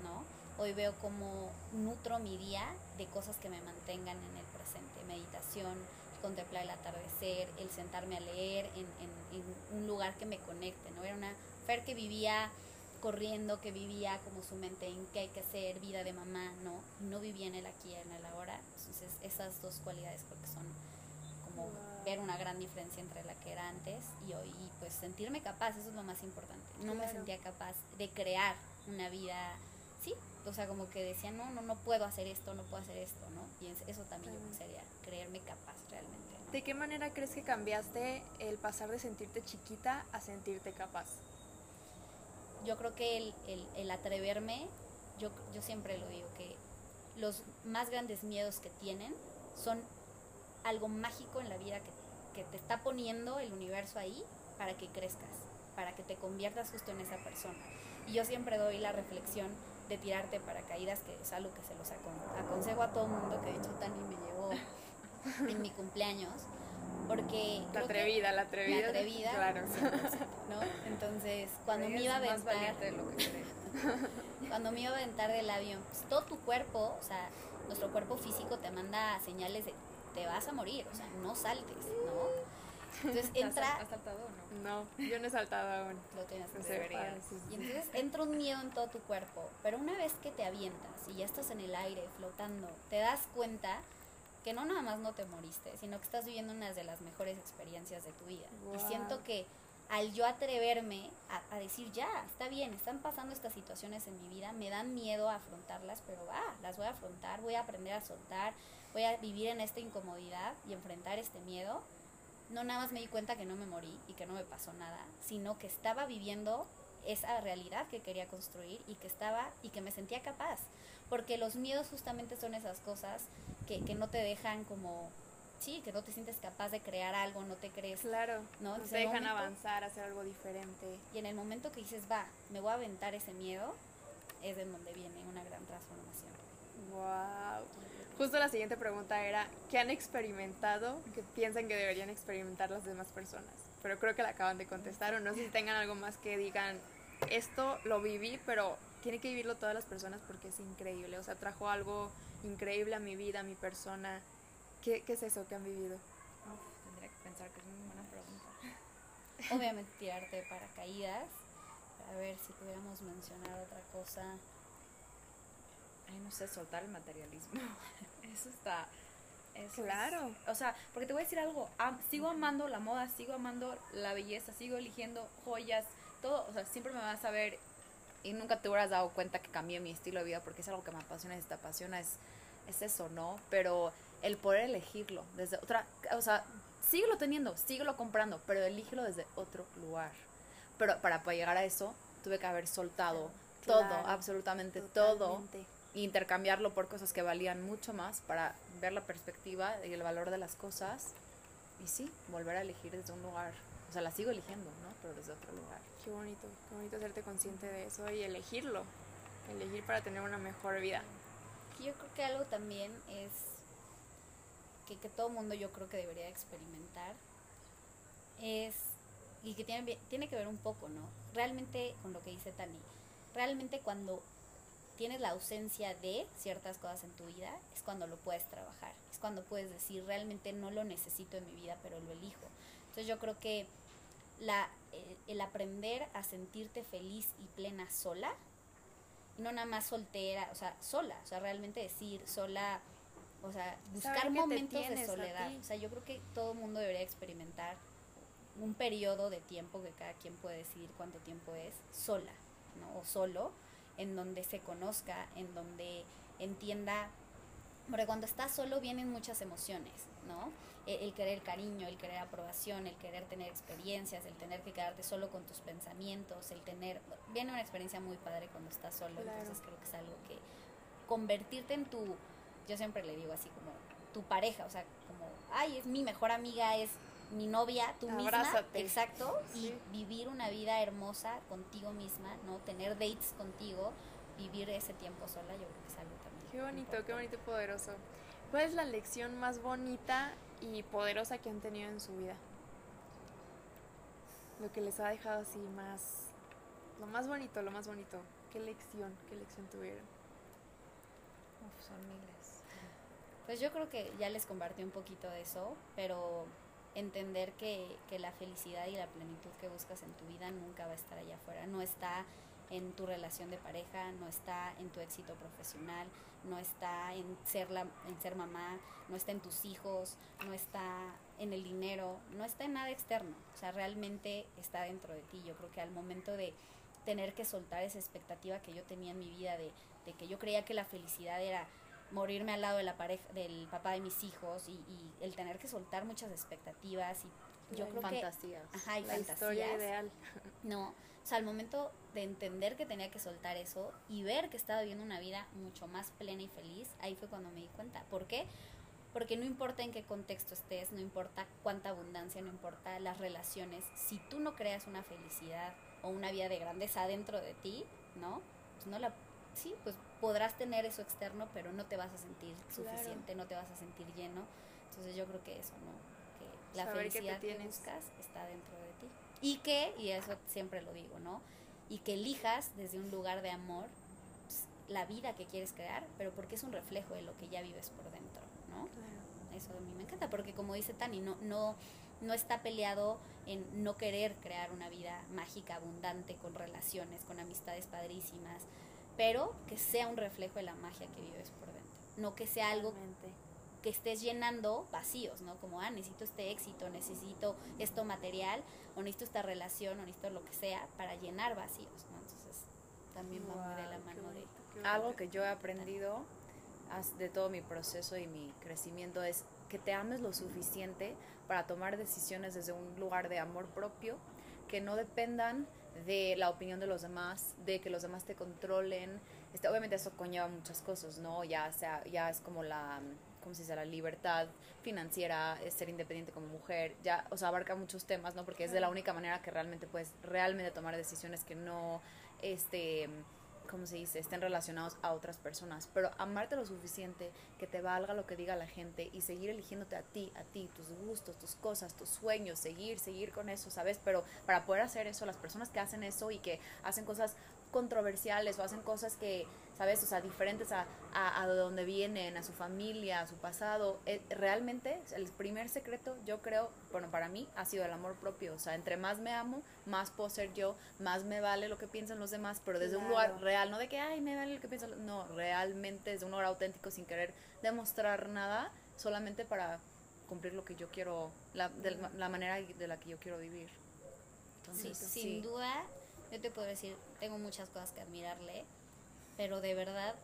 ¿no? Hoy veo como nutro mi día de cosas que me mantengan en el presente, meditación, contemplar el atardecer, el sentarme a leer en, en- en un lugar que me conecte, ¿no? Era una Fer que vivía corriendo, que vivía como su mente en qué hay que hacer, vida de mamá, ¿no? Y no vivía en el aquí y en el ahora. Entonces esas dos cualidades creo que son como Wow. ver una gran diferencia entre la que era antes y hoy, y pues sentirme capaz, eso es lo más importante. No me sentía capaz de crear una vida, sí, o sea, como que decía, no, no, no puedo hacer esto, no puedo hacer esto, ¿no? Y es- eso también yo sería creerme capaz realmente. ¿no? ¿De qué manera crees que cambiaste el pasar de sentirte chiquita a sentirte capaz? Yo creo que el, el, el atreverme, yo, yo siempre lo digo, que los más grandes miedos que tienen son algo mágico en la vida que, que te está poniendo el universo ahí para que crezcas, para que te conviertas justo en esa persona. Y yo siempre doy la reflexión de tirarte paracaídas, que es algo que se los acon- aconsejo a todo mundo, que de hecho Tani me llevó en mi cumpleaños, porque... La atrevida, la atrevida. La atrevida, Claro. 100%, ¿no? Entonces, cuando me iba a aventar valiente de lo que crees. cuando me iba a aventar del avión, pues, todo tu cuerpo, o sea, nuestro cuerpo físico te manda señales de te vas a morir, o sea, no saltes, ¿no? Entonces ¿Has, entra, has saltado o no? No, yo no he saltado aún. lo tienes que hacer. sé, sí, sí. Y entonces entra un miedo en todo tu cuerpo, pero una vez que te avientas y ya estás en el aire flotando, te das cuenta que no nada más no te moriste, sino que estás viviendo una de las mejores experiencias de tu vida. Y siento que al yo atreverme a, a decir, ya, está bien, están pasando estas situaciones en mi vida, me dan miedo a afrontarlas, pero va, las voy a afrontar, voy a aprender a soltar, voy a vivir en esta incomodidad y enfrentar este miedo. No nada más me di cuenta que no me morí y que no me pasó nada, sino que estaba viviendo esa realidad que quería construir y que estaba y que me sentía capaz. Porque los miedos justamente son esas cosas que, que no te dejan como, sí, que no te sientes capaz de crear algo, no te crees Claro. ¿no? El dejan momento- avanzar, hacer algo diferente. Y en el momento que dices, va, me voy a aventar ese miedo, es de donde viene una gran transformación. Wow. Justo la siguiente pregunta era, ¿qué han experimentado que piensan que deberían experimentar las demás personas? Pero creo que la acaban de contestar o no sé si tengan algo más que digan, esto lo viví, pero tiene que vivirlo todas las personas porque es increíble. O sea, trajo algo increíble a mi vida, a mi persona. ¿Qué, qué es eso que han vivido? Uf, tendría que pensar que es muy buena pregunta. Obviamente tirarte de paracaídas, a ver si pudiéramos mencionar otra cosa. Ay, no sé, soltar el materialismo. Eso está. eso es- Claro. o sea, porque te voy a decir algo. am- sigo amando la moda, sigo amando la belleza, sigo eligiendo joyas, todo. O sea, siempre me vas a ver y nunca te hubieras dado cuenta que cambié mi estilo de vida porque es algo que me apasiona y te apasiona es, es eso, ¿no? Pero el poder elegirlo desde otra. O sea, síguelo teniendo, síguelo comprando, pero elígelo desde otro lugar. Pero para, para llegar a eso, tuve que haber soltado todo, absolutamente todo e intercambiarlo por cosas que valían mucho más para ver la perspectiva y el valor de las cosas y sí, volver a elegir desde un lugar, o sea, la sigo eligiendo, ¿no? Pero desde otro lugar. Qué bonito, qué bonito hacerte consciente de eso y elegirlo. Elegir para tener una mejor vida. Yo creo que algo también es que, que todo mundo yo creo que debería experimentar es, y que tiene, tiene que ver un poco, ¿no? Realmente con lo que dice Tani, realmente cuando tienes la ausencia de ciertas cosas en tu vida, es cuando lo puedes trabajar, es cuando puedes decir, realmente no lo necesito en mi vida, pero lo elijo. Entonces yo creo que la, el, el aprender a sentirte feliz y plena sola, y no nada más soltera, o sea, sola, o sea, realmente decir sola, O sea, buscar momentos de soledad. O sea, yo creo que todo el mundo debería experimentar un periodo de tiempo que cada quien puede decidir cuánto tiempo es sola, ¿no? O solo, en donde se conozca, en donde entienda, porque cuando estás solo vienen muchas emociones, ¿no? E- El querer cariño, el querer aprobación, el querer tener experiencias, el tener que quedarte solo con tus pensamientos, el tener... Viene una experiencia muy padre cuando estás solo, Claro. entonces creo que es algo que convertirte en tu, yo siempre le digo así como tu pareja, o sea, como, ay, es mi mejor amiga, es mi novia, tú misma, Abrázate. exacto, Sí. y vivir una vida hermosa contigo misma, ¿no? Tener dates contigo, vivir ese tiempo sola, yo creo que es algo. Qué bonito, qué bonito y poderoso. ¿Cuál es la lección más bonita y poderosa que han tenido en su vida? Lo que les ha dejado así más... Lo más bonito, lo más bonito. ¿Qué lección, qué lección tuvieron? Uf, son miles. Pues yo creo que ya les compartí un poquito de eso, pero entender que, que la felicidad y la plenitud que buscas en tu vida nunca va a estar allá afuera. No está en tu relación de pareja, no está en tu éxito profesional, no está en ser, la, en ser mamá, no está en tus hijos, no está en el dinero, no está en nada externo. O sea, realmente está dentro de ti. Yo creo que al momento de tener que soltar esa expectativa que yo tenía en mi vida de, de que yo creía que la felicidad era morirme al lado de la pareja del papá de mis hijos y, y el tener que soltar muchas expectativas y yo creo que Fantasías. ajá, y La historia ideal. No, o sea, al momento de entender que tenía que soltar eso y ver que estaba viviendo una vida mucho más plena y feliz, ahí fue cuando me di cuenta. ¿Por qué? Porque no importa en qué contexto estés, no importa cuánta abundancia, no importa las relaciones, si tú no creas una felicidad o una vida de grandeza dentro de ti, ¿no? Pues no la sí, pues podrás tener eso externo, pero no te vas a sentir Claro. suficiente, no te vas a sentir lleno. Entonces yo creo que eso, ¿no? La Saber que te felicidad que, buscas está dentro de ti. Y que, y eso siempre lo digo, ¿no? Y que elijas desde un lugar de amor pues, la vida que quieres crear, pero porque es un reflejo de lo que ya vives por dentro, ¿no? Eso a mí me encanta, porque como dice Tani, no, no, no está peleado en no querer crear una vida mágica, abundante, con relaciones, con amistades padrísimas, pero que sea un reflejo de la magia que vives por dentro. No que sea algo. Que estés llenando vacíos, ¿no? Como, ah, necesito este éxito, necesito esto material, o necesito esta relación, o necesito lo que sea, para llenar vacíos, ¿no? Entonces, también va muy de la mano de... bonito, qué Algo que yo he aprendido de todo mi proceso y mi crecimiento es que te ames lo suficiente para tomar decisiones desde un lugar de amor propio, que no dependan de la opinión de los demás, de que los demás te controlen. Este, obviamente eso conlleva muchas cosas, ¿no? Ya sea, ya es como la, ¿cómo se dice? La libertad financiera, es ser independiente como mujer, ya, o sea, abarca muchos temas, ¿no? Porque es de la única manera que realmente puedes realmente tomar decisiones que no, este, ¿cómo se dice? Estén relacionados a otras personas. Pero amarte lo suficiente, que te valga lo que diga la gente y seguir eligiéndote a ti, a ti, tus gustos, tus cosas, tus sueños, seguir, seguir con eso, ¿sabes? Pero para poder hacer eso, las personas que hacen eso y que hacen cosas controversiales o hacen cosas que, ¿sabes? O sea, diferentes a, a, a donde vienen, a su familia, a su pasado. Eh, realmente, el primer secreto, yo creo, bueno, para mí, ha sido el amor propio. O sea, entre más me amo, más puedo ser yo, más me vale lo que piensan los demás, pero desde un lugar Claro. real, no de que, ay, me vale lo que piensan los-". No, realmente desde un lugar auténtico, sin querer demostrar nada, solamente para cumplir lo que yo quiero, la, de la- manera de la que yo quiero vivir. Sí, Entonces, sin sí. duda, yo te puedo decir, tengo muchas cosas que admirarle, pero de verdad,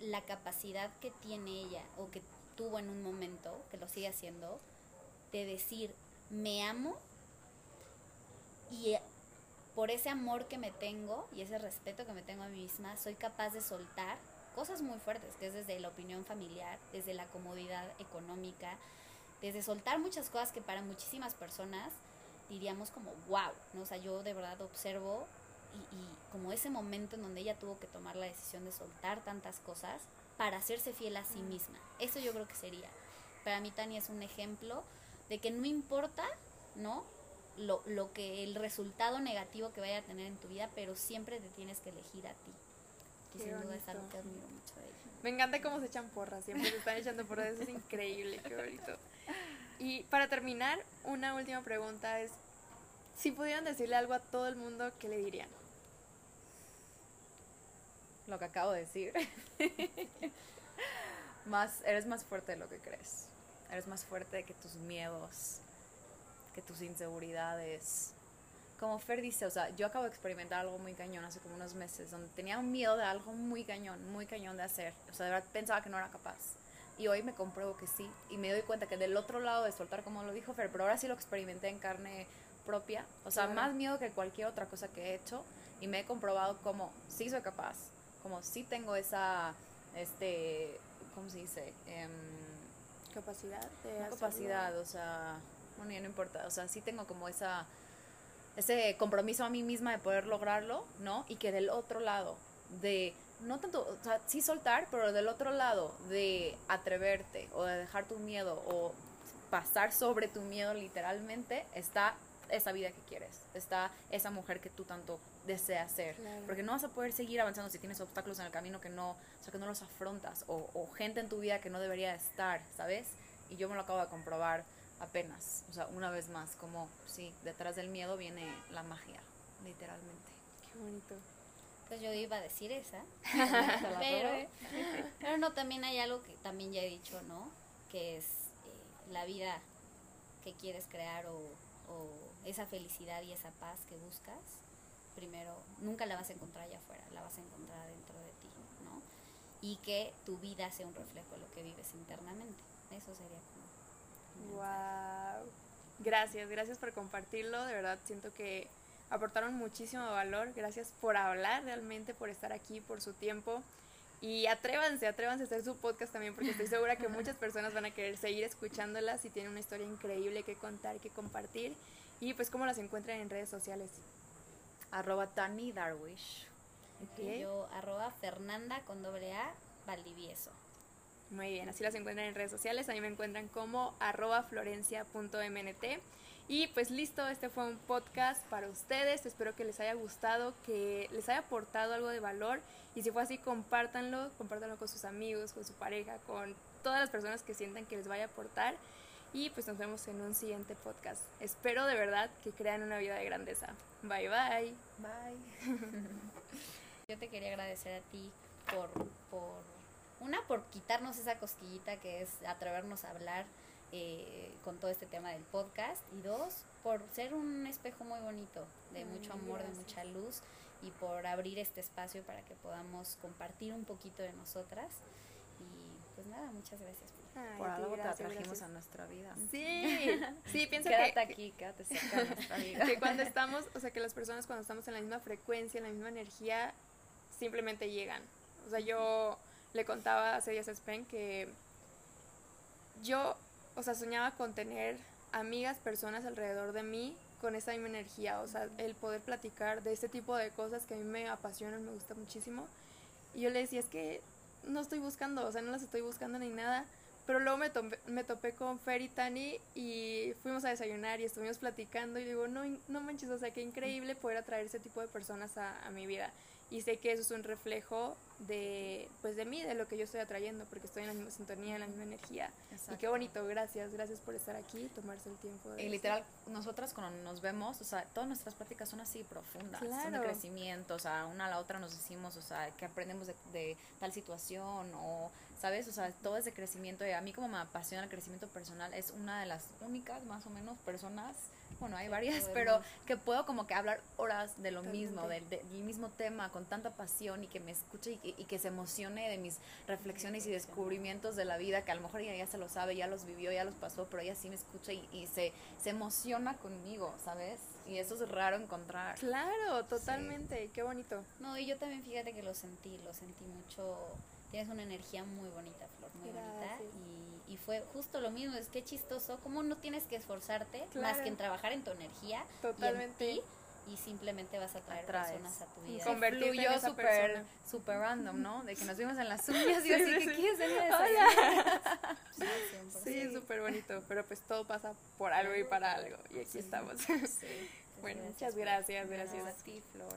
la capacidad que tiene ella o que tuvo en un momento, que lo sigue haciendo, de decir, me amo y eh, por ese amor que me tengo y ese respeto que me tengo a mí misma, soy capaz de soltar cosas muy fuertes, que es desde la opinión familiar, desde la comodidad económica, desde soltar muchas cosas que para muchísimas personas diríamos como wow, ¿no? O sea, yo de verdad observo y, y como ese momento en donde ella tuvo que tomar la decisión de soltar tantas cosas para hacerse fiel a sí misma. Eso yo creo que sería. Para mí Tania es un ejemplo de que no importa, ¿no? Lo, lo que el resultado negativo que vaya a tener en tu vida, pero siempre te tienes que elegir a ti. Y Qué sin duda es algo que admiro mucho de ella. Me encanta cómo se echan porras, siempre se están echando porras, eso es increíble, qué bonito. Y para terminar, una última pregunta es, si pudieran decirle algo a todo el mundo, ¿qué le dirían? Lo que acabo de decir. más, eres más fuerte de lo que crees. Eres más fuerte que tus miedos, que tus inseguridades. Como Fer dice, o sea, yo acabo de experimentar algo muy cañón hace como unos meses, donde tenía un miedo de algo muy cañón, muy cañón de hacer. O sea, de verdad pensaba que no era capaz. Y hoy me compruebo que sí. Y me doy cuenta que del otro lado de soltar, como lo dijo Fer, pero ahora sí lo experimenté en carne propia. O sea, Claro. más miedo que cualquier otra cosa que he hecho. Y me he comprobado como sí soy capaz, como sí tengo esa, este, ¿cómo se dice? Em, Capacidad de una capacidad, o sea, bueno, ya no importa, o sea, sí tengo como esa, ese compromiso a mí misma de poder lograrlo, ¿no? Y que del otro lado, de, no tanto, o sea, sí soltar, pero del otro lado, de atreverte o de dejar tu miedo o pasar sobre tu miedo literalmente, está esa vida que quieres, está esa mujer que tú tanto deseas ser. Claro. Porque no vas a poder seguir avanzando si tienes obstáculos en el camino que no, o sea, que no los afrontas, o, o gente en tu vida que no debería estar, ¿sabes? Y yo me lo acabo de comprobar apenas, o sea, una vez más, como, sí, detrás del miedo viene la magia, literalmente. Qué bonito. Pues yo iba a decir esa. pero, pero no, también hay algo que también ya he dicho, ¿no? Que es eh, la vida que quieres crear o, o esa felicidad y esa paz que buscas. Primero, nunca la vas a encontrar allá afuera, la vas a encontrar dentro de ti, ¿no? Y que tu vida sea un reflejo de lo que vives internamente. Eso sería como... Wow. Gracias, gracias por compartirlo. De verdad siento que aportaron muchísimo valor. Gracias por hablar realmente, por estar aquí, por su tiempo. Y atrévanse, atrévanse a hacer su podcast también, porque estoy segura que muchas personas van a querer seguir escuchándolas y tienen una historia increíble que contar, que compartir. Y pues cómo las encuentran en redes sociales. Arroba Tani Darwish. Y yo, arroba Fernanda con doble A, Valdivieso. Muy bien, así las encuentran en redes sociales. A mí me encuentran como arroba florencia.mnt. Y pues listo, este fue un podcast para ustedes. Espero que les haya gustado, que les haya aportado algo de valor. Y si fue así, compártanlo, compártanlo con sus amigos, con su pareja, con todas las personas que sientan que les vaya a aportar. Y pues nos vemos en un siguiente podcast. Espero de verdad que crean una vida de grandeza. Bye bye. Bye. Yo te quería agradecer a ti por, por una, por quitarnos esa cosquillita que es atrevernos a hablar eh, con todo este tema del podcast y dos, por ser un espejo muy bonito, de Ay, mucho amor, de mucha luz y por abrir este espacio para que podamos compartir un poquito de nosotras. Y pues nada, muchas gracias. Ay, Por algo te gracias, trajimos gracias. a nuestra vida. Sí, sí, pienso Quédate que, aquí, quédate cerca de nuestra vida. que cuando estamos, o sea, que las personas cuando estamos en la misma frecuencia, en la misma energía, simplemente llegan. O sea, yo le contaba hace días a Spen que yo, o sea, soñaba con tener amigas, personas alrededor de mí con esa misma energía, o sea, el poder platicar de este tipo de cosas que a mí me apasionan, me gusta muchísimo. Y yo le decía, es que no estoy buscando, o sea, no las estoy buscando ni nada. Pero luego me, topé- me topé con Fer y Tani y fuimos a desayunar y estuvimos platicando y digo, no, no manches, o sea, qué increíble poder atraer ese tipo de personas a, a mi vida. Y sé que eso es un reflejo de, pues de mí, de lo que yo estoy atrayendo, porque estoy en la misma sintonía, en la misma energía. Y qué bonito, gracias, gracias por estar aquí, tomarse el tiempo. De Y eso. literal, nosotras cuando nos vemos, o sea, todas nuestras prácticas son así profundas, son de crecimiento, o sea, una a la otra nos decimos, o sea, que aprendemos de, de tal situación o, ¿sabes? O sea, todo es de crecimiento y a mí como me apasiona el crecimiento personal, es una de las únicas, más o menos, personas, bueno, hay varias, pero que puedo como que hablar horas de lo Totalmente. mismo, del, del mismo tema, con tanta pasión y que me escuche y, que- y que se emocione de mis reflexiones y descubrimientos de la vida, que a lo mejor ella ya se lo sabe, ya los vivió, ya los pasó, pero ella sí me escucha y, y se, se emociona conmigo, ¿sabes? Y eso es raro encontrar. Claro, totalmente, qué bonito. No, y yo también fíjate que lo sentí, lo sentí mucho. Tienes una energía muy bonita, Flor, muy bonita. Y, y fue justo lo mismo, es que chistoso, cómo no tienes que esforzarte más que en trabajar en tu energía Totalmente. y en ti y simplemente vas a traer Atraes. personas a tu vida. Con- Convertirte esa súper super random, ¿no? De que nos vimos en las uñas y Sí, así sí, que quieres venir a Hola. desayunar?" Sí, 100%. Sí, súper bonito, pero pues todo pasa por algo y para algo, y aquí Sí. estamos. Sí. Bueno, Gracias muchas gracias, Gracias gracias. a ti, Flor.